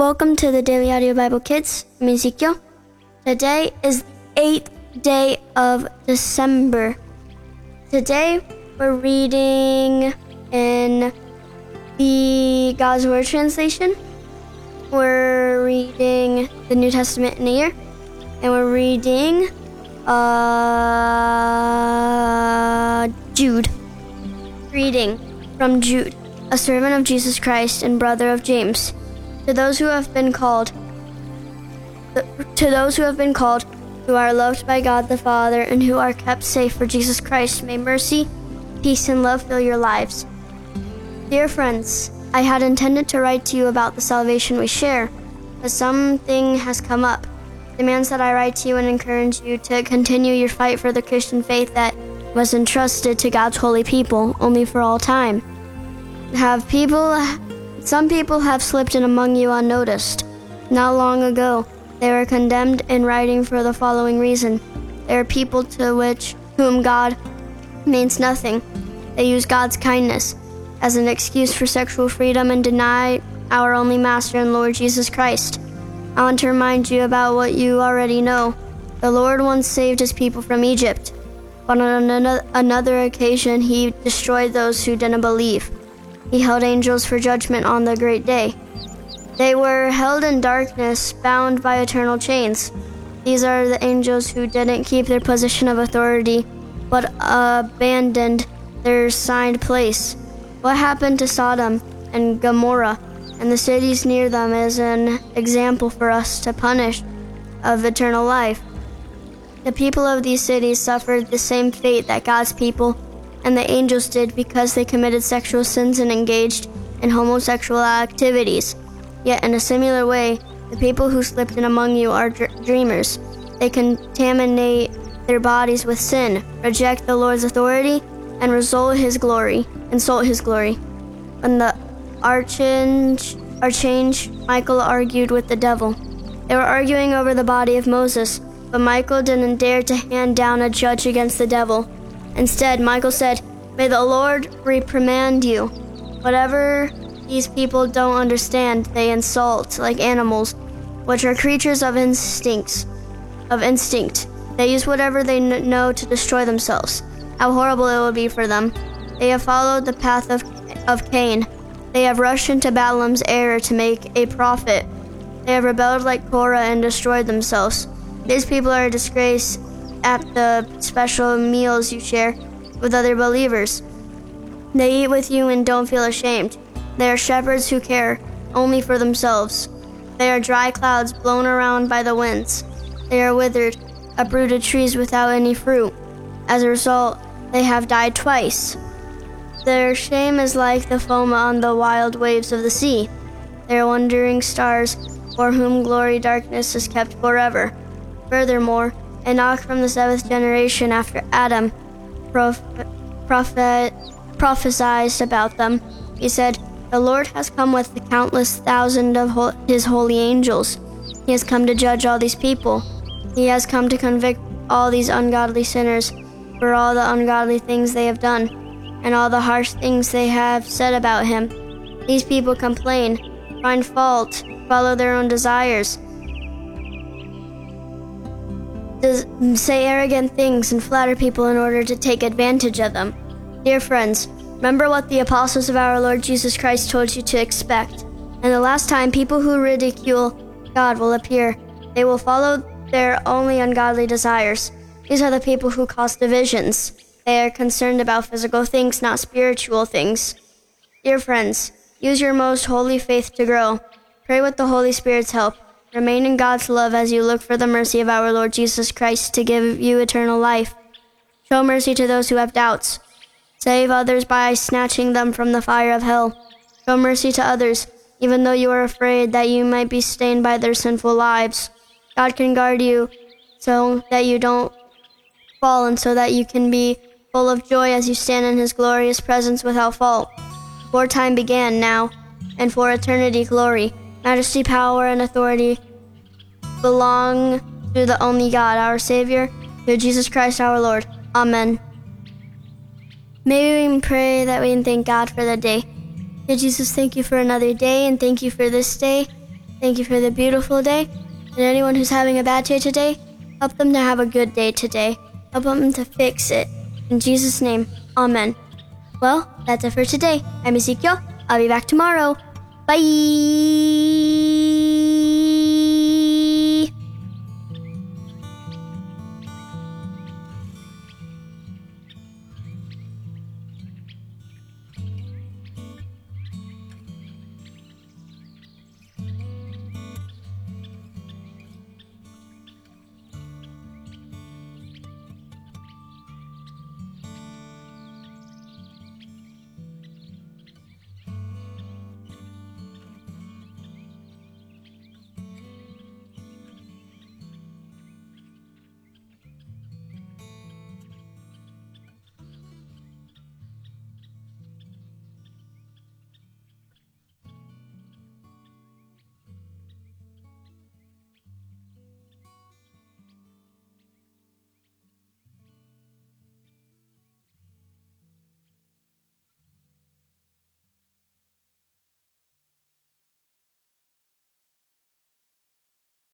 Welcome to the Daily Audio Bible Kids. I'm Ezekiel. Today is the eighth day of December. Today we're reading in the God's Word translation. We're reading the New Testament in a year, and we're reading uh, Jude. Reading from Jude, a servant of Jesus Christ and brother of James. To those who have been called, to those who have been called, who are loved by God the Father, and who are kept safe for Jesus Christ, may mercy, peace, and love fill your lives. Dear friends, I had intended to write to you about the salvation we share, but something has come up. Demands that I write to you and encourage you to continue your fight for the Christian faith that was entrusted to God's holy people only for all time. Have people some people have slipped in among you unnoticed. Not long ago, they were condemned in writing for the following reason. They are people to which whom God means nothing. They use God's kindness as an excuse for sexual freedom and deny our only Master and Lord Jesus Christ. I want to remind you about what you already know. The Lord once saved his people from Egypt, but on another occasion he destroyed those who didn't believe. He held angels for judgment on the great day. They were held in darkness, bound by eternal chains. These are the angels who didn't keep their position of authority, but abandoned their assigned place. What happened to Sodom and Gomorrah and the cities near them is an example for us to punish of eternal life. The people of these cities suffered the same fate that God's people and the angels did because they committed sexual sins and engaged in homosexual activities. Yet, in a similar way, the people who slipped in among you are dr- dreamers. They contaminate their bodies with sin, reject the Lord's authority, and result his glory, insult his glory. When the archange, archange Michael argued with the devil. They were arguing over the body of Moses, but Michael didn't dare to hand down a judge against the devil. Instead, Michael said, May the Lord reprimand you. Whatever these people don't understand, they insult like animals, which are creatures of instincts, of instinct. They use whatever they kn- know to destroy themselves. How horrible it would be for them. They have followed the path of, of Cain. They have rushed into Balaam's error to make a profit. They have rebelled like Korah and destroyed themselves. These people are a disgrace at the special meals you share with other believers. They eat with you and don't feel ashamed. They are shepherds who care only for themselves. They are dry clouds blown around by the winds. They are withered, uprooted trees without any fruit. As a result, they have died twice. Their shame is like the foam on the wild waves of the sea. They are wandering stars for whom glory darkness is kept forever. Furthermore, Enoch from the seventh generation after Adam prof- prophet, prophesied about them. He said, The Lord has come with the countless thousand of ho- his holy angels. He has come to judge all these people. He has come to convict all these ungodly sinners for all the ungodly things they have done and all the harsh things they have said about him. These people complain, find fault, follow their own desires say arrogant things and flatter people in order to take advantage of them. Dear friends, remember what the apostles of our Lord Jesus Christ told you to expect. And the last time people who ridicule God will appear, they will follow their only ungodly desires. These are the people who cause divisions. They are concerned about physical things, not spiritual things. Dear friends, use your most holy faith to grow. Pray with the Holy Spirit's help. Remain in God's love as you look for the mercy of our Lord Jesus Christ to give you eternal life. Show mercy to those who have doubts. Save others by snatching them from the fire of hell. Show mercy to others, even though you are afraid that you might be stained by their sinful lives. God can guard you so that you don't fall and so that you can be full of joy as you stand in his glorious presence without fault. Before time began, now, and for eternity glory majesty, power, and authority belong to the only God, our Savior, through Jesus Christ our Lord. Amen. May we can pray that we can thank God for the day. Dear Jesus, thank you for another day and thank you for this day. Thank you for the beautiful day. And anyone who's having a bad day today, help them to have a good day today. Help them to fix it. In Jesus' name, Amen. Well, that's it for today. I'm Ezekiel. I'll be back tomorrow. Bayi.